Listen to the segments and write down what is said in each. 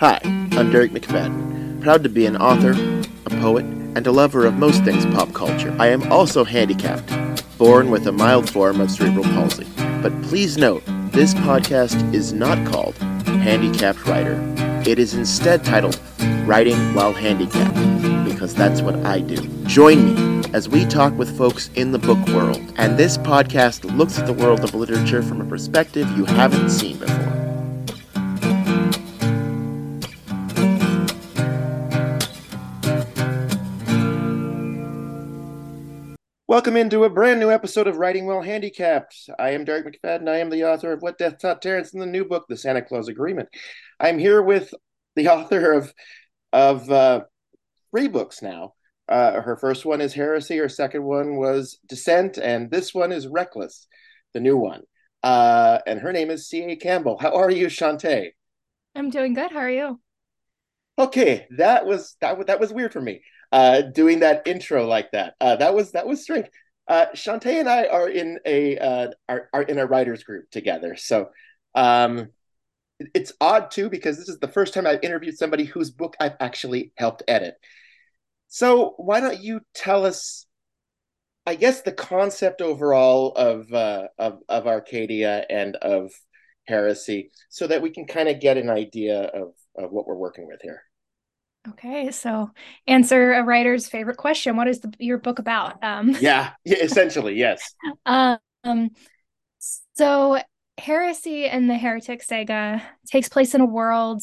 Hi, I'm Derek McFadden, proud to be an author, a poet, and a lover of most things pop culture. I am also handicapped, born with a mild form of cerebral palsy. But please note, this podcast is not called Handicapped Writer. It is instead titled Writing While Handicapped, because that's what I do. Join me as we talk with folks in the book world, and this podcast looks at the world of literature from a perspective you haven't seen before. Welcome into a brand new episode of Writing While Handicapped. I am Derek McFadden. I am the author of What Death Taught Terrence in the new book, The Santa Claus Agreement. I'm here with the author of of uh, three books now. Uh, her first one is Heresy. Her second one was Descent, and this one is Reckless, the new one. Uh, and her name is C.A. Campbell. How are you, Shantae? I'm doing good. How are you? Okay, that was that, that was weird for me uh, doing that intro like that. Uh, that was that was strange. Uh, Shantae and I are in a uh, are, are in a writers group together, so um, it's odd too because this is the first time I've interviewed somebody whose book I've actually helped edit. So why don't you tell us? I guess the concept overall of uh, of of Arcadia and of heresy, so that we can kind of get an idea of of what we're working with here. Okay, so answer a writer's favorite question. What is the, your book about? Um, yeah, yeah, essentially, yes. um, so heresy and the heretic saga takes place in a world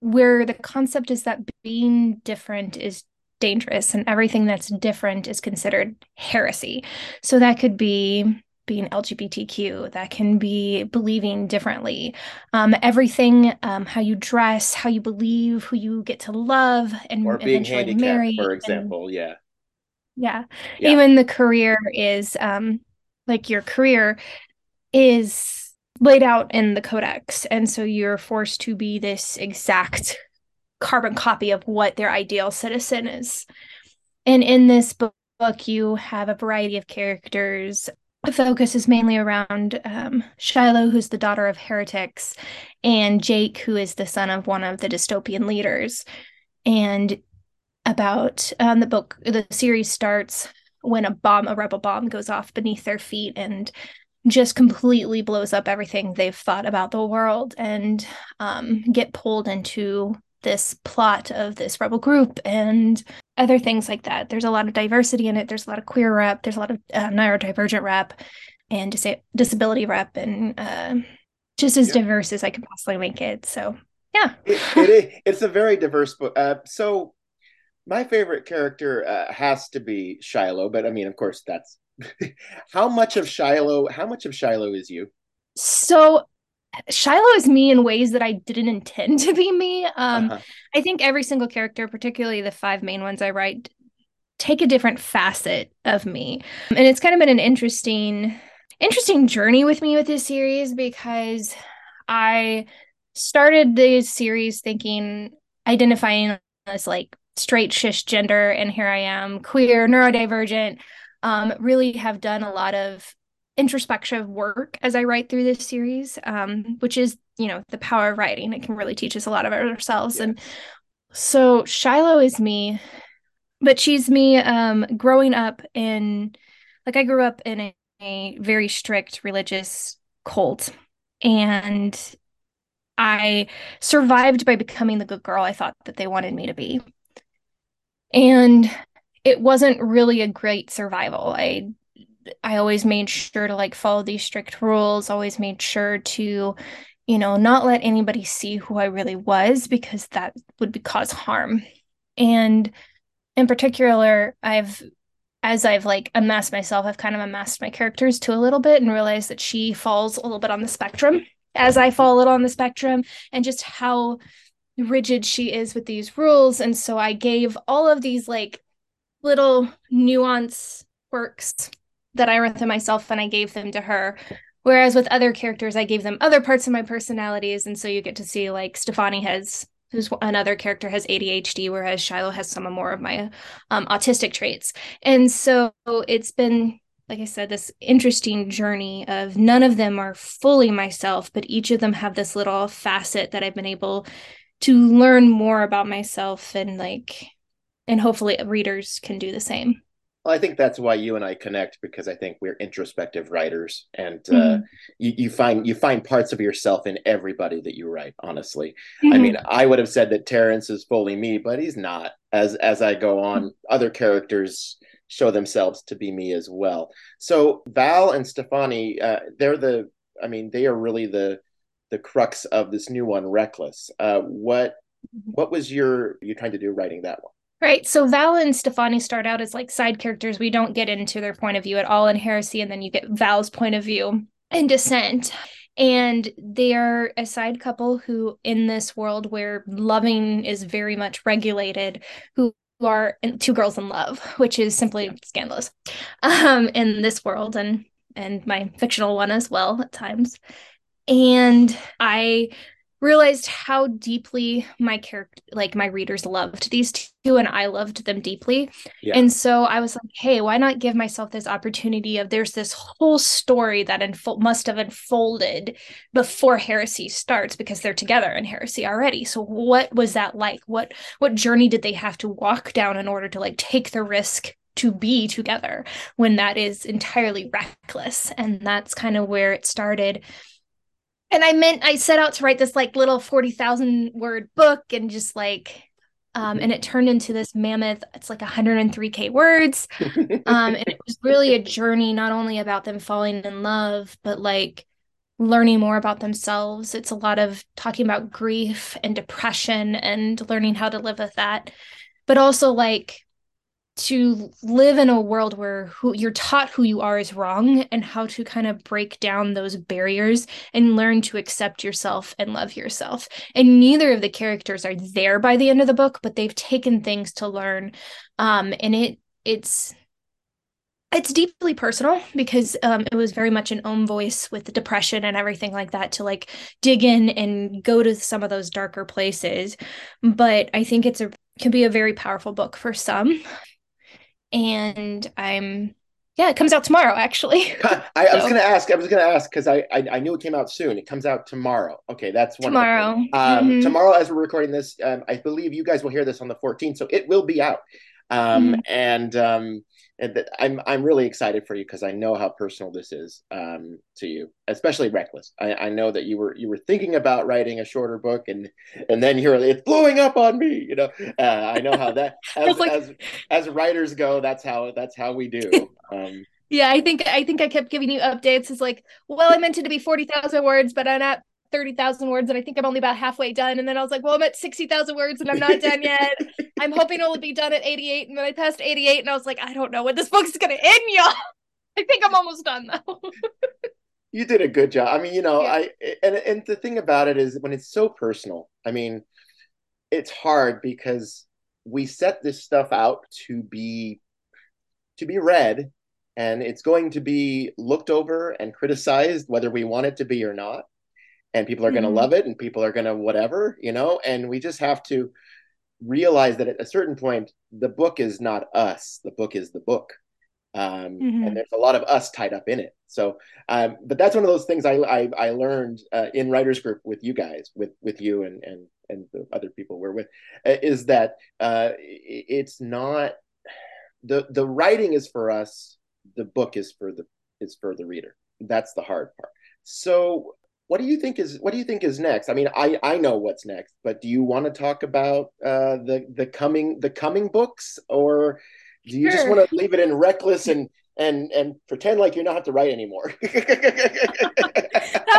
where the concept is that being different is dangerous and everything that's different is considered heresy. So that could be being LGBTQ, that can be believing differently. Um, everything, um, how you dress, how you believe, who you get to love, and or being handicapped, marry, for example. And, yeah. yeah. yeah. Even the career is um, like your career is laid out in the codex. And so you're forced to be this exact carbon copy of what their ideal citizen is. And in this book, you have a variety of characters focus is mainly around um, Shiloh, who's the daughter of heretics, and Jake, who is the son of one of the dystopian leaders. And about um, the book, the series starts when a bomb, a rebel bomb, goes off beneath their feet and just completely blows up everything they've thought about the world and um, get pulled into this plot of this rebel group and other things like that. There's a lot of diversity in it. There's a lot of queer rep. There's a lot of uh, neurodivergent rep and dis- disability rep and uh, just as yeah. diverse as I could possibly make it. So yeah, it, it, it's a very diverse book. Uh, so my favorite character uh, has to be Shiloh, but I mean, of course, that's how much of Shiloh. How much of Shiloh is you? So Shiloh is me in ways that I didn't intend to be me. Um, uh-huh. I think every single character, particularly the five main ones I write, take a different facet of me, and it's kind of been an interesting, interesting journey with me with this series because I started the series thinking identifying as like straight cisgender, and here I am, queer, neurodivergent. Um, really have done a lot of introspective work as I write through this series, um, which is, you know, the power of writing. It can really teach us a lot about ourselves. Yes. And so Shiloh is me, but she's me um, growing up in, like, I grew up in a, a very strict religious cult. And I survived by becoming the good girl I thought that they wanted me to be. And it wasn't really a great survival. I I always made sure to like follow these strict rules, always made sure to, you know, not let anybody see who I really was because that would be, cause harm. And in particular, I've as I've like amassed myself, I've kind of amassed my characters to a little bit and realized that she falls a little bit on the spectrum as I fall a little on the spectrum and just how rigid she is with these rules. And so I gave all of these like little nuance quirks that I wrote them myself and I gave them to her. Whereas with other characters, I gave them other parts of my personalities. And so you get to see like Stefani has, who's another character, has ADHD, whereas Shiloh has some more of my um, autistic traits. And so it's been, like I said, this interesting journey of none of them are fully myself, but each of them have this little facet that I've been able to learn more about myself and like and hopefully readers can do the same well, I think that's why you and I connect because I think we're introspective writers, and uh, mm-hmm. you, you, find you find parts of yourself in everybody that you write. Honestly, mm-hmm. I mean, I would have said that Terrence is fully me, but he's not. As as I go on, mm-hmm. other characters show themselves to be me as well. So Val and Stefani, uh, they're the. I mean, they are really the the crux of this new one, Reckless. Uh, what mm-hmm. what was your you trying to do writing that one? Right. So Val and Stefani start out as like side characters. We don't get into their point of view at all in Heresy, and then you get Val's point of view in Descent. And they're a side couple who, in this world where loving is very much regulated, who are two girls in love, which is simply scandalous um, in this world and and my fictional one as well at times. And I realized how deeply my character like my readers loved these two and I loved them deeply. Yeah. And so I was like, hey, why not give myself this opportunity of there's this whole story that must have unfolded before heresy starts because they're together in heresy already. So what was that like? What what journey did they have to walk down in order to like take the risk to be together when that is entirely reckless? And that's kind of where it started and I meant I set out to write this like little 40,000 word book and just like um, and it turned into this mammoth it's like 103k words. Um, and it was really a journey not only about them falling in love but like learning more about themselves. It's a lot of talking about grief and depression and learning how to live with that but also like to live in a world where who you're taught who you are is wrong and how to kind of break down those barriers and learn to accept yourself and love yourself. And neither of the characters are there by the end of the book, but they've taken things to learn. Um, and it it's it's deeply personal because um, it was very much an own voice with depression and everything like that to like dig in and go to some of those darker places but i think it's a can be a very powerful book for some and I'm yeah, it comes out tomorrow actually. I, I so. was gonna ask. I was gonna ask because I, I, I knew it came out soon. It comes out tomorrow. Okay, that's one tomorrow. Um, mm-hmm. Tomorrow, as we're recording this, um, I believe you guys will hear this on the 14th, so it will be out. Um, mm-hmm. and um, and I'm I'm really excited for you because I know how personal this is um, to you, especially Reckless. I, I know that you were you were thinking about writing a shorter book, and and then you're it's blowing up on me. You know, uh, I know how that as, like... as as writers go. That's how that's how we do. Um, yeah, I think I think I kept giving you updates. It's like, well, I meant it to be forty thousand words, but I'm at 30,000 words and I think I'm only about halfway done. And then I was like, well, I'm at 60,000 words and I'm not done yet. I'm hoping it'll be done at 88. And then I passed 88 and I was like, I don't know when this book's going to end, y'all. I think I'm almost done though. you did a good job. I mean, you know, yeah. I, and, and the thing about it is when it's so personal, I mean, it's hard because we set this stuff out to be, to be read and it's going to be looked over and criticized whether we want it to be or not and people are going to mm-hmm. love it and people are going to whatever you know? And we just have to realize that at a certain point the book is not us the book is the book. Um, mm-hmm. and there's a lot of us tied up in it. So um, but that's one of those things i i, I learned uh, in writers group with you guys with with you and and and the other people we're with uh, is that uh, it's not the the writing is for us the book is for the is for the reader. That's the hard part. So what do you think is what do you think is next? I mean, I I know what's next, but do you want to talk about uh, the the coming the coming books, or do you sure. just want to leave it in reckless and and and pretend like you don't have to write anymore? that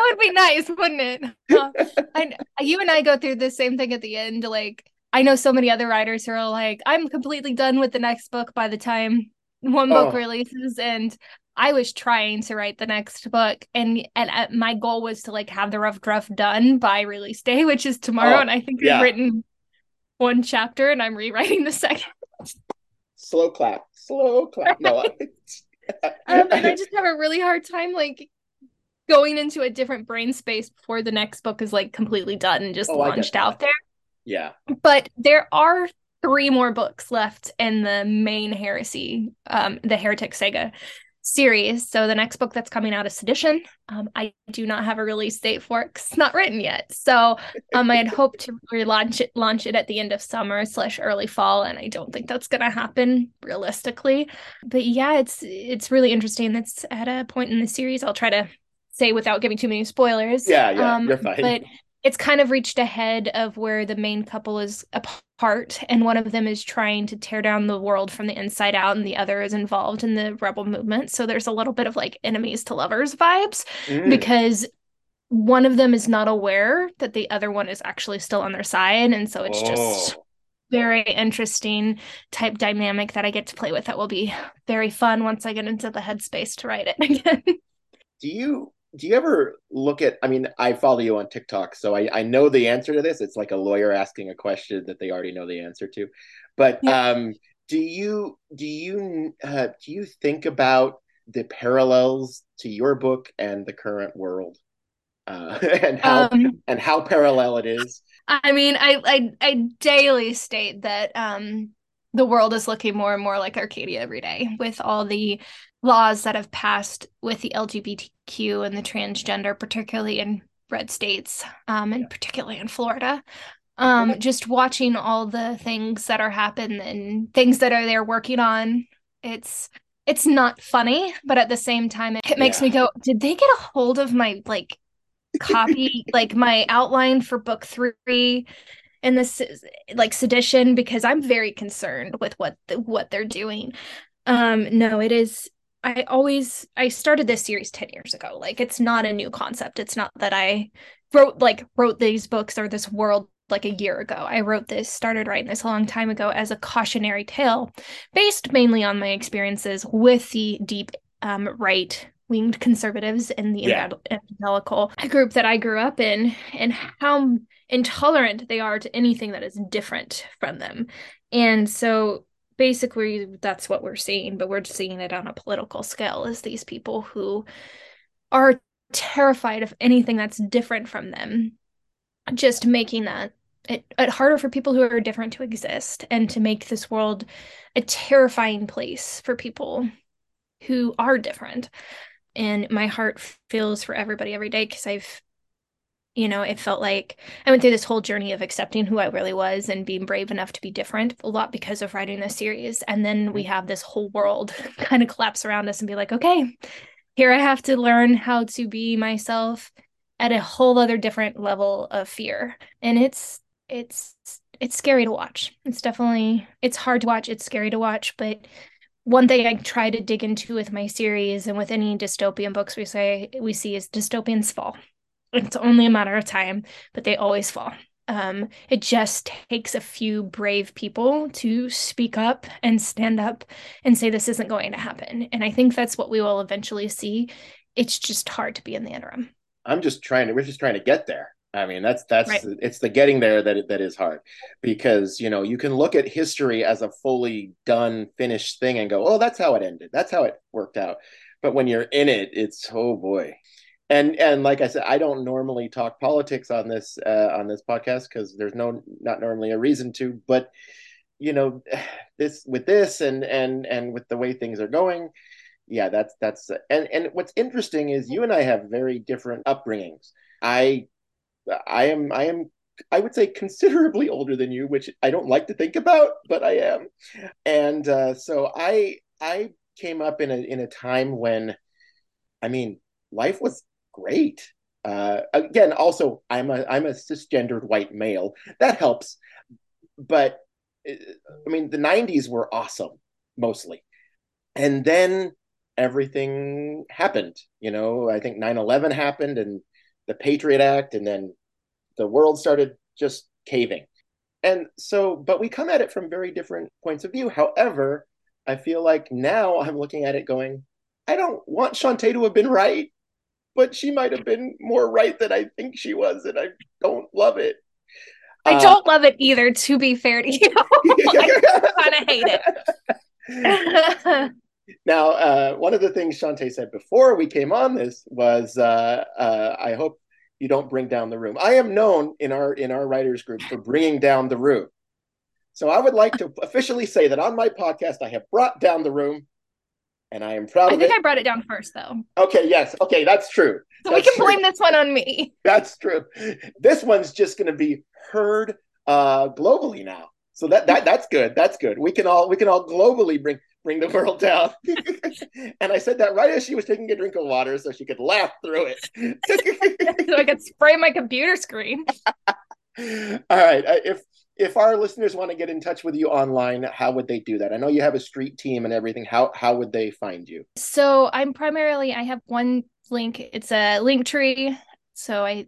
would be nice, wouldn't it? Uh, I, you and I go through the same thing at the end. Like I know so many other writers who are like, I'm completely done with the next book by the time one book oh. releases, and I was trying to write the next book, and and uh, my goal was to like have the rough draft done by release day, which is tomorrow. Oh, and I think yeah. I've written one chapter, and I'm rewriting the second. Slow clap, slow clap. No, um, and I just have a really hard time like going into a different brain space before the next book is like completely done and just oh, launched out there. Yeah, but there are three more books left in the main heresy, um, the heretic saga. Series. So the next book that's coming out is Sedition. Um, I do not have a release date for it. It's not written yet. So um, I had hoped to relaunch it, launch it at the end of summer slash early fall, and I don't think that's going to happen realistically. But yeah, it's it's really interesting. That's at a point in the series. I'll try to say without giving too many spoilers. Yeah, yeah, um, you're fine. But it's kind of reached ahead of where the main couple is apart and one of them is trying to tear down the world from the inside out and the other is involved in the rebel movement so there's a little bit of like enemies to lovers vibes mm. because one of them is not aware that the other one is actually still on their side and so it's just very interesting type dynamic that I get to play with that will be very fun once I get into the headspace to write it again. Do you do you ever look at i mean i follow you on tiktok so i, I know the answer to this. It's like a lawyer asking a question that they already know the answer to. But yeah. um do you do you uh, do you think about the parallels to your book and the current world? Uh, and how um, and how parallel it is? I mean I, I i daily state that um the world is looking more and more like arcadia every day with all the laws that have passed with the LGBTQ and the transgender, particularly in red states, um, and particularly in Florida. Um, just watching all the things that are happening and things that are they're working on, it's it's not funny, but at the same time, it, it makes yeah. me go, did they get a hold of my like copy, like my outline for book three? And this is like sedition because i'm very concerned with what the, what they're doing um no it is I always I started this series 10 years ago. Like it's not a new concept. It's not that I wrote like wrote these books or this world like a year ago. I wrote this, started writing this a long time ago as a cautionary tale based mainly on my experiences with the deep um, right winged conservatives in the yeah. evangelical group that I grew up in and how intolerant they are to anything that is different from them. And so basically that's what we're seeing but we're seeing it on a political scale is these people who are terrified of anything that's different from them just making that it, it harder for people who are different to exist and to make this world a terrifying place for people who are different. And my heart feels for everybody every day because i've you know, it felt like I went through this whole journey of accepting who I really was and being brave enough to be different, a lot because of writing this series. And then we mm-hmm. have this whole world kind of collapse around us and be like, okay, here I have to learn how to be myself at a whole other different level of fear. And it's, it's, it's scary to watch. It's definitely, it's hard to watch. It's scary to watch, but one thing I try to dig into with my series and with any dystopian books we say we see is dystopians fall it's only a matter of time, but they always fall. Um, it just takes a few brave people to speak up and stand up and say this isn't going to happen. And I think that's what we will eventually see. It's just hard to be in the interim. I'm just trying to. We're just trying to get there. I mean, that's that's right. it's the getting there that that is hard because you know you can look at history as a fully done, finished thing and go, oh, that's how it ended. That's how it worked out. But when you're in it, it's oh boy, and and like I said, I don't normally talk politics on this uh, on this podcast because there's no not normally a reason to. But you know, this with this and and and with the way things are going, yeah, that's that's and and what's interesting is you and I have very different upbringings. I I am I am I would say considerably older than you, which I don't like to think about, but I am. And uh, so I I came up in a in a time when, I mean, life was great. Uh, again, also I'm a I'm a cisgendered white male. That helps, but uh, I mean the '90s were awesome mostly, and then everything happened. You know, I think 9/11 happened and the Patriot Act, and then the world started just caving. And so, but we come at it from very different points of view. However, I feel like now I'm looking at it going, I don't want Shantae to have been right but she might have been more right than I think she was, and I don't love it. I uh, don't love it either, to be fair to you. I kind of hate it. now, uh, one of the things Shantae said before we came on this was, uh, uh, "I hope you don't bring down the room." I am known in our in our writers group for bringing down the room. So I would like to officially say that on my podcast, I have brought down the room and I am proud I think it. I brought it down first, though. Okay, yes. Okay, that's true. So that's we can true. blame this one on me. That's true. This one's just going to be heard uh, globally now. So that that that's good. That's good. We can all we can all globally bring bring the world down. and I said that right as she was taking a drink of water so she could laugh through it. so I could spray my computer screen. all right. If if our listeners want to get in touch with you online, how would they do that? I know you have a street team and everything. How how would they find you? So I'm primarily I have one link. It's a link tree. So I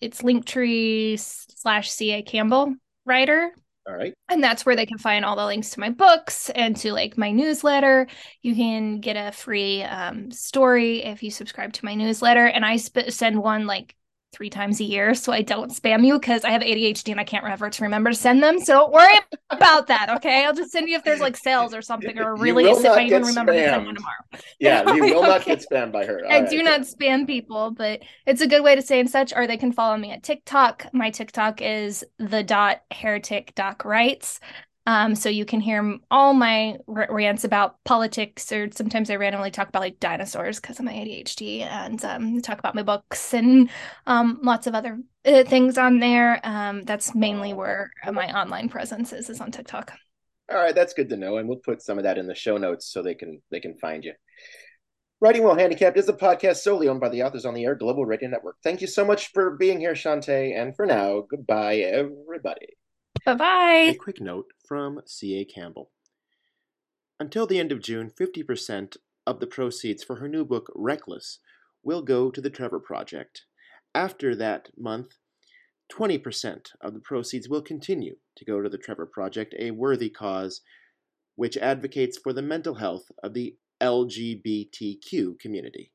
it's linktree slash ca campbell writer all right. And that's where they can find all the links to my books and to like my newsletter. You can get a free um, story if you subscribe to my newsletter. And I sp- send one like three times a year so I don't spam you because I have ADHD and I can't ever to remember to send them. So don't worry about that. Okay. I'll just send you if there's like sales or something or really if I even remember spammed. to send one tomorrow. Yeah, you will not get spammed by her. All I right. do not spam people, but it's a good way to say in such, Or they can follow me at TikTok. My TikTok is the dot heretic dot writes. Um, so you can hear all my r- rants about politics, or sometimes I randomly talk about like dinosaurs because of my ADHD, and um, talk about my books and um, lots of other uh, things on there. Um, that's mainly where my online presence is, is on TikTok. All right, that's good to know, and we'll put some of that in the show notes so they can they can find you. Writing While Handicapped is a podcast solely owned by the Authors on the Air Global Radio Network. Thank you so much for being here, Shantae, and for now, goodbye, everybody. Bye bye. A quick note from C.A. Campbell. Until the end of June, 50% of the proceeds for her new book, Reckless, will go to the Trevor Project. After that month, 20% of the proceeds will continue to go to the Trevor Project, a worthy cause which advocates for the mental health of the LGBTQ community.